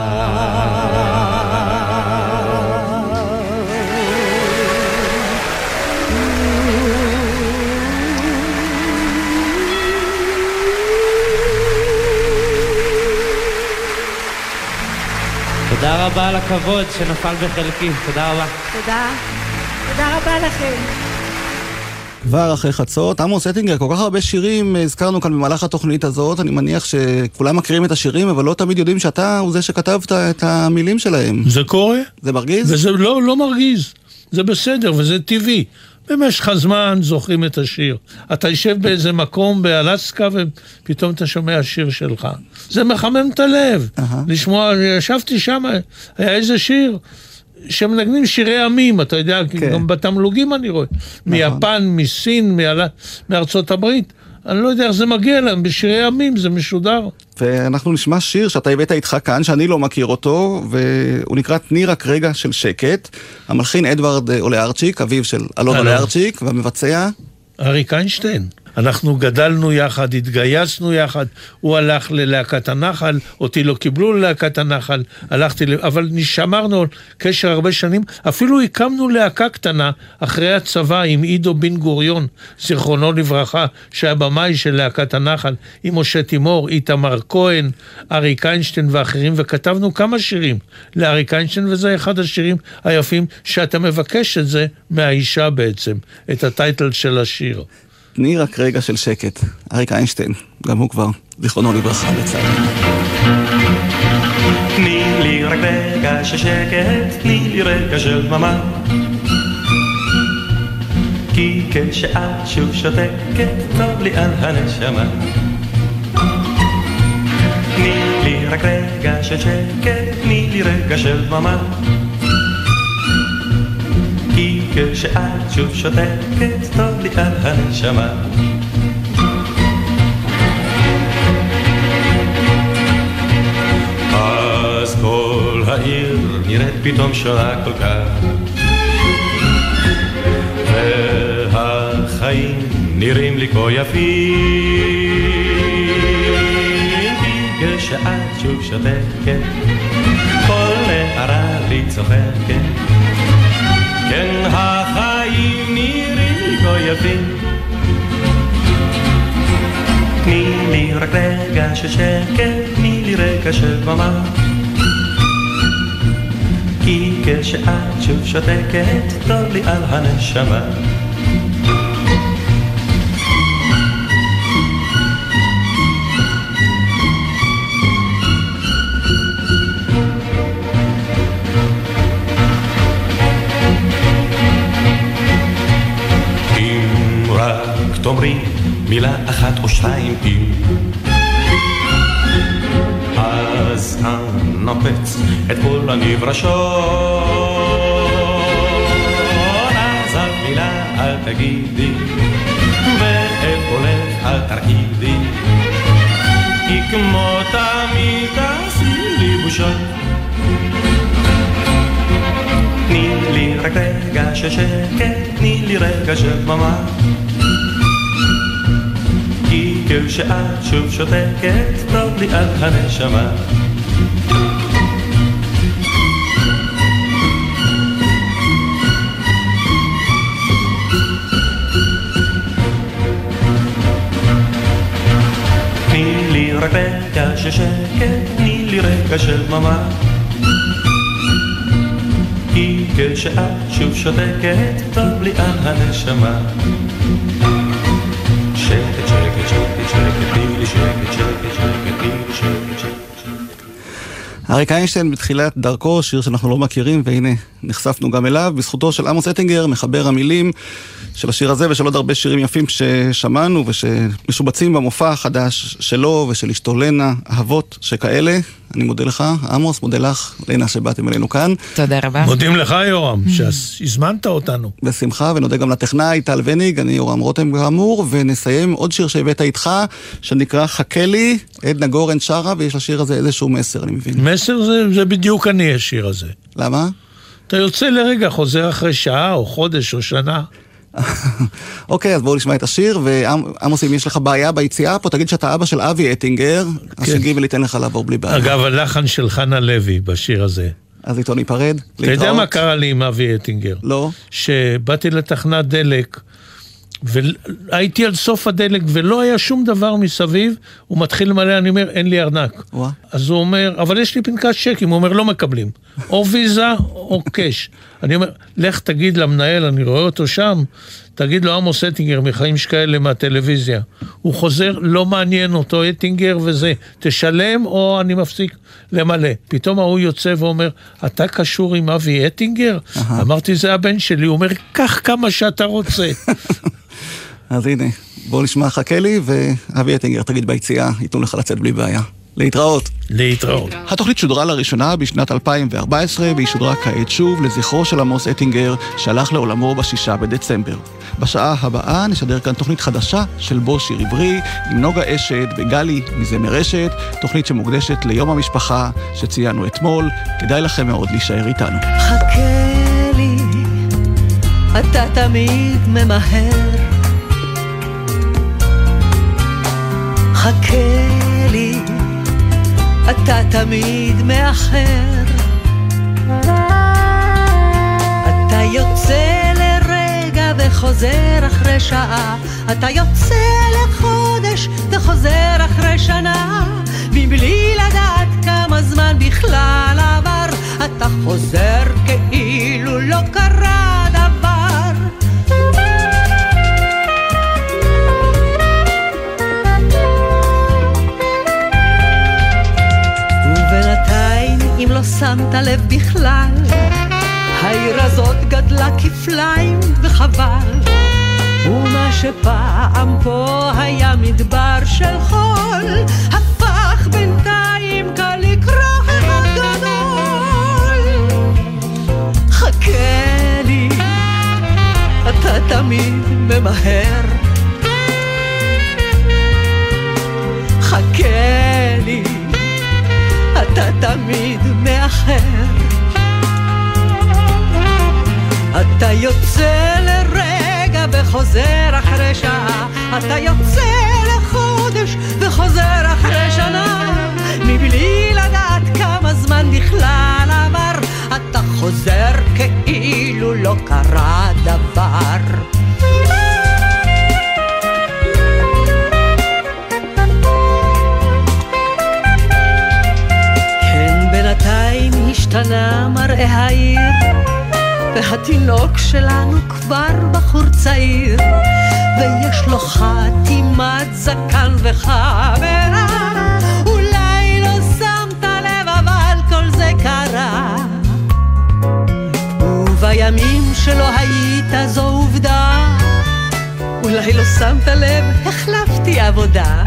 תודה רבה על הכבוד שנפל בחלקי, תודה רבה. תודה. תודה רבה לכם. כבר אחרי חצות. עמוס אטינגר, כל כך הרבה שירים הזכרנו כאן במהלך התוכנית הזאת, אני מניח שכולם מכירים את השירים, אבל לא תמיד יודעים שאתה הוא זה שכתבת את המילים שלהם. זה קורה. זה מרגיז? וזה לא, לא מרגיז. זה בסדר וזה טבעי. במשך הזמן זוכרים את השיר. אתה יושב באיזה מקום באלסקה ופתאום אתה שומע שיר שלך. זה מחמם את הלב. לשמוע, ישבתי שם, היה איזה שיר. שמנגנים שירי עמים, אתה יודע, כן. גם בתמלוגים אני רואה. נכון. מיפן, מסין, מעלה, מארצות הברית. אני לא יודע איך זה מגיע להם, בשירי עמים זה משודר. ואנחנו נשמע שיר שאתה הבאת איתך כאן, שאני לא מכיר אותו, והוא נקרא תני רק רגע של שקט. המלחין אדוארד אולארצ'יק, אביו של אלון אולארצ'יק, והמבצע? אריק איינשטיין. אנחנו גדלנו יחד, התגייסנו יחד, הוא הלך ללהקת הנחל, אותי לא קיבלו ללהקת הנחל, הלכתי. אבל שמרנו קשר הרבה שנים, אפילו הקמנו להקה קטנה אחרי הצבא עם עידו בן גוריון, זיכרונו לברכה, שהיה במאי של להקת הנחל, עם משה תימור, איתמר כהן, אריק איינשטיין ואחרים, וכתבנו כמה שירים לאריק איינשטיין, וזה אחד השירים היפים שאתה מבקש את זה מהאישה בעצם, את הטייטל של השיר. תני רק רגע של שקט. אריק איינשטיין, גם הוא כבר, זיכרונו לברכה לצערי. תני לי רק רגע של שקט, תני לי רגע של דממה. כי כשאת שוב שותקת, טוב לי על הנשמה. תני לי רק רגע של שקט, תני לי רגע של דממה. כשאת שוב שותקת, טוב לי על הנשמה. אז כל העיר נראית פתאום שונה כל כך. והחיים נראים לי כה יפים. בגלל שאת שוב שותקת, כל נערה לי צוחקת. כן החיים נראים כה יפים. תני לי רק רגע של שקט, תני לי רגע של דממה. כי כשאת שוב שותקת, טוב לי על הנשמה. תאמרי מילה אחת או שתיים אם אז אנפץ את כל הנברשות. אז אף מילה אל תגידי ואת קולך אל תרעידי כי כמו תמיד תעשי לי בושות. תני לי רק רגע של שקט, תני לי רגע של דממה כי כשאת שוב שותקת, טוב לי על הנשמה תני לי רק רגע של שקט, תני לי רגע של דממה כי כשאת שוב שותקת, טוב לי על הנשמה. אריק איינשטיין בתחילת דרכו, שיר שאנחנו לא מכירים, והנה נחשפנו גם אליו, בזכותו של עמוס אטינגר, מחבר המילים של השיר הזה ושל עוד הרבה שירים יפים ששמענו ושמשובצים במופע החדש שלו ושל אשתו לנה, אהבות שכאלה. אני מודה לך, עמוס, מודה לך, לנה, שבאתם אלינו כאן. תודה רבה. מודים לך, יורם, שהזמנת אותנו. בשמחה, ונודה גם לטכנאי טל וניג, אני יורם רותם כאמור, ונסיים עוד שיר שהבאת איתך, שנקרא חכה לי, עדנה גורן שרה, ויש לשיר הזה איזשהו מסר, אני מבין. מסר זה, זה בדיוק אני, השיר הזה. למה? אתה יוצא לרגע, חוזר אחרי שעה, או חודש, או שנה. אוקיי, אז בואו נשמע את השיר, ועמוס, אם יש לך בעיה ביציאה פה, תגיד שאתה אבא של אבי אטינגר, אז שגיב וליתן לך לעבור בלי בעיה. אגב, הלחן של חנה לוי בשיר הזה. אז איתו ניפרד, אתה יודע מה קרה לי עם אבי אטינגר? לא. שבאתי לתחנת דלק, והייתי על סוף הדלק ולא היה שום דבר מסביב, הוא מתחיל למלא, אני אומר, אין לי ארנק. וואה. אז הוא אומר, אבל יש לי פנקס צ'קים, הוא אומר, לא מקבלים. או ויזה או קאש. אני אומר, לך תגיד למנהל, אני רואה אותו שם, תגיד לו עמוס אטינגר מחיים שכאלה מהטלוויזיה. הוא חוזר, לא מעניין אותו אטינגר וזה, תשלם או אני מפסיק למלא. פתאום ההוא יוצא ואומר, אתה קשור עם אבי אטינגר? אמרתי, זה הבן שלי. הוא אומר, קח כמה שאתה רוצה. אז הנה, בואו נשמע חכה לי, ואבי אטינגר תגיד ביציאה, ייתנו לך לצאת בלי בעיה. להתראות. להתראות. התוכנית שודרה לראשונה בשנת 2014, והיא שודרה כעת שוב לזכרו של עמוס אטינגר, שהלך לעולמו בשישה בדצמבר. בשעה הבאה נשדר כאן תוכנית חדשה של בו שיר עברי, עם נוגה אשת וגלי מזמר רשת, תוכנית שמוקדשת ליום המשפחה שציינו אתמול. כדאי לכם מאוד להישאר איתנו. חכה לי, אתה תמיד ממהר. חכה אתה תמיד מאחר. אתה יוצא לרגע וחוזר אחרי שעה, אתה יוצא לחודש וחוזר אחרי שנה, מבלי לדעת כמה זמן בכלל עבר, אתה חוזר וחבל. ומה שפעם פה היה מדבר של חול, הפך בינתיים קל לקרוא אחד גדול. חכה לי, אתה תמיד ממהר. חכה לי, אתה תמיד מאחר. אתה יוצא לרגע וחוזר אחרי שעה, אתה יוצא לחודש וחוזר אחרי שנה, מבלי לדעת כמה זמן בכלל עבר, אתה חוזר כאילו לא קרה דבר. כן, השתנה מראה העיר, והתינוק שלנו כבר בחור צעיר, ויש לו חתימת זקן וחברה. אולי לא שמת לב, אבל כל זה קרה. ובימים שלא היית זו עובדה, אולי לא שמת לב, החלפתי עבודה.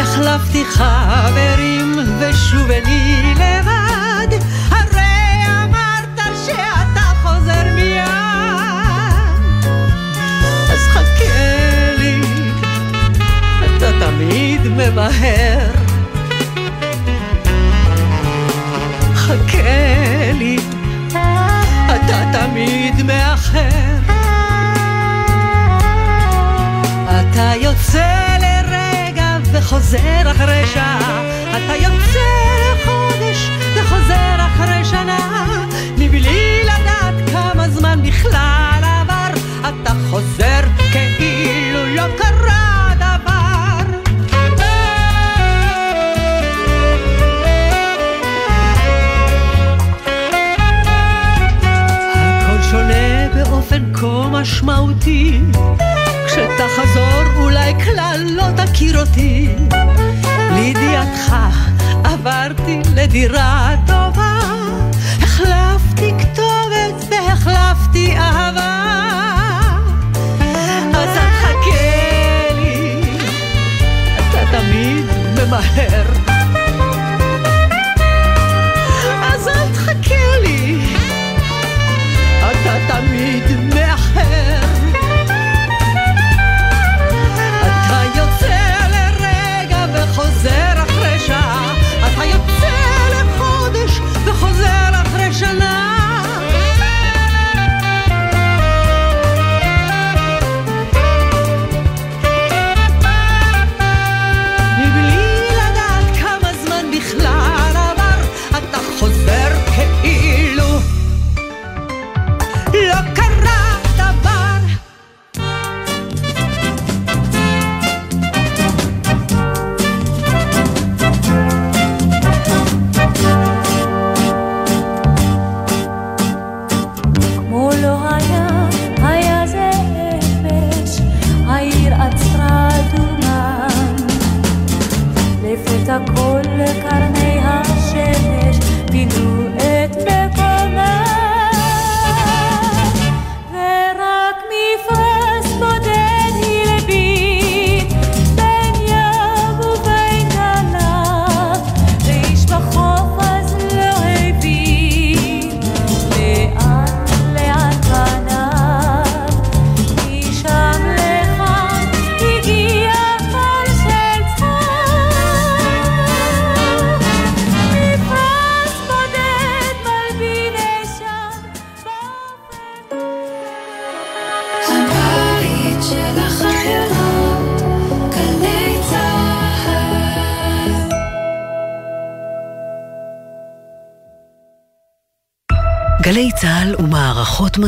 החלפתי חברים ושוב אני לבד, ממהר. חכה לי, אתה תמיד מאחר. אתה יוצא לרגע וחוזר אחרי שעה, אתה יוצא לחודש וחוזר אחרי שנה, משמעותי, כשתחזור אולי כלל לא תכיר אותי. לידיעתך עברתי לדירה טובה, החלפתי כתובת והחלפתי אהבה. אז אל תחכה לי, אתה תמיד ממהר.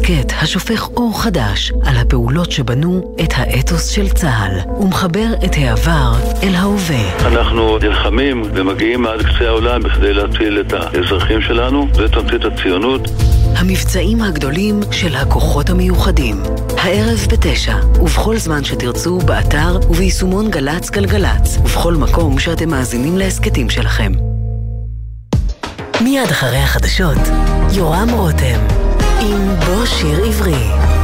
הסכת השופך אור חדש על הפעולות שבנו את האתוס של צה"ל ומחבר את העבר אל ההווה. אנחנו נלחמים ומגיעים עד קצה העולם בכדי להציל את האזרחים שלנו, זה תמצית הציונות. המבצעים הגדולים של הכוחות המיוחדים. הערב בתשע, ובכל זמן שתרצו, באתר וביישומון גל"צ גלגלצ, ובכל מקום שאתם מאזינים להסכתים שלכם. מיד אחרי החדשות, יורם רותם, עם בוא שיר עברי.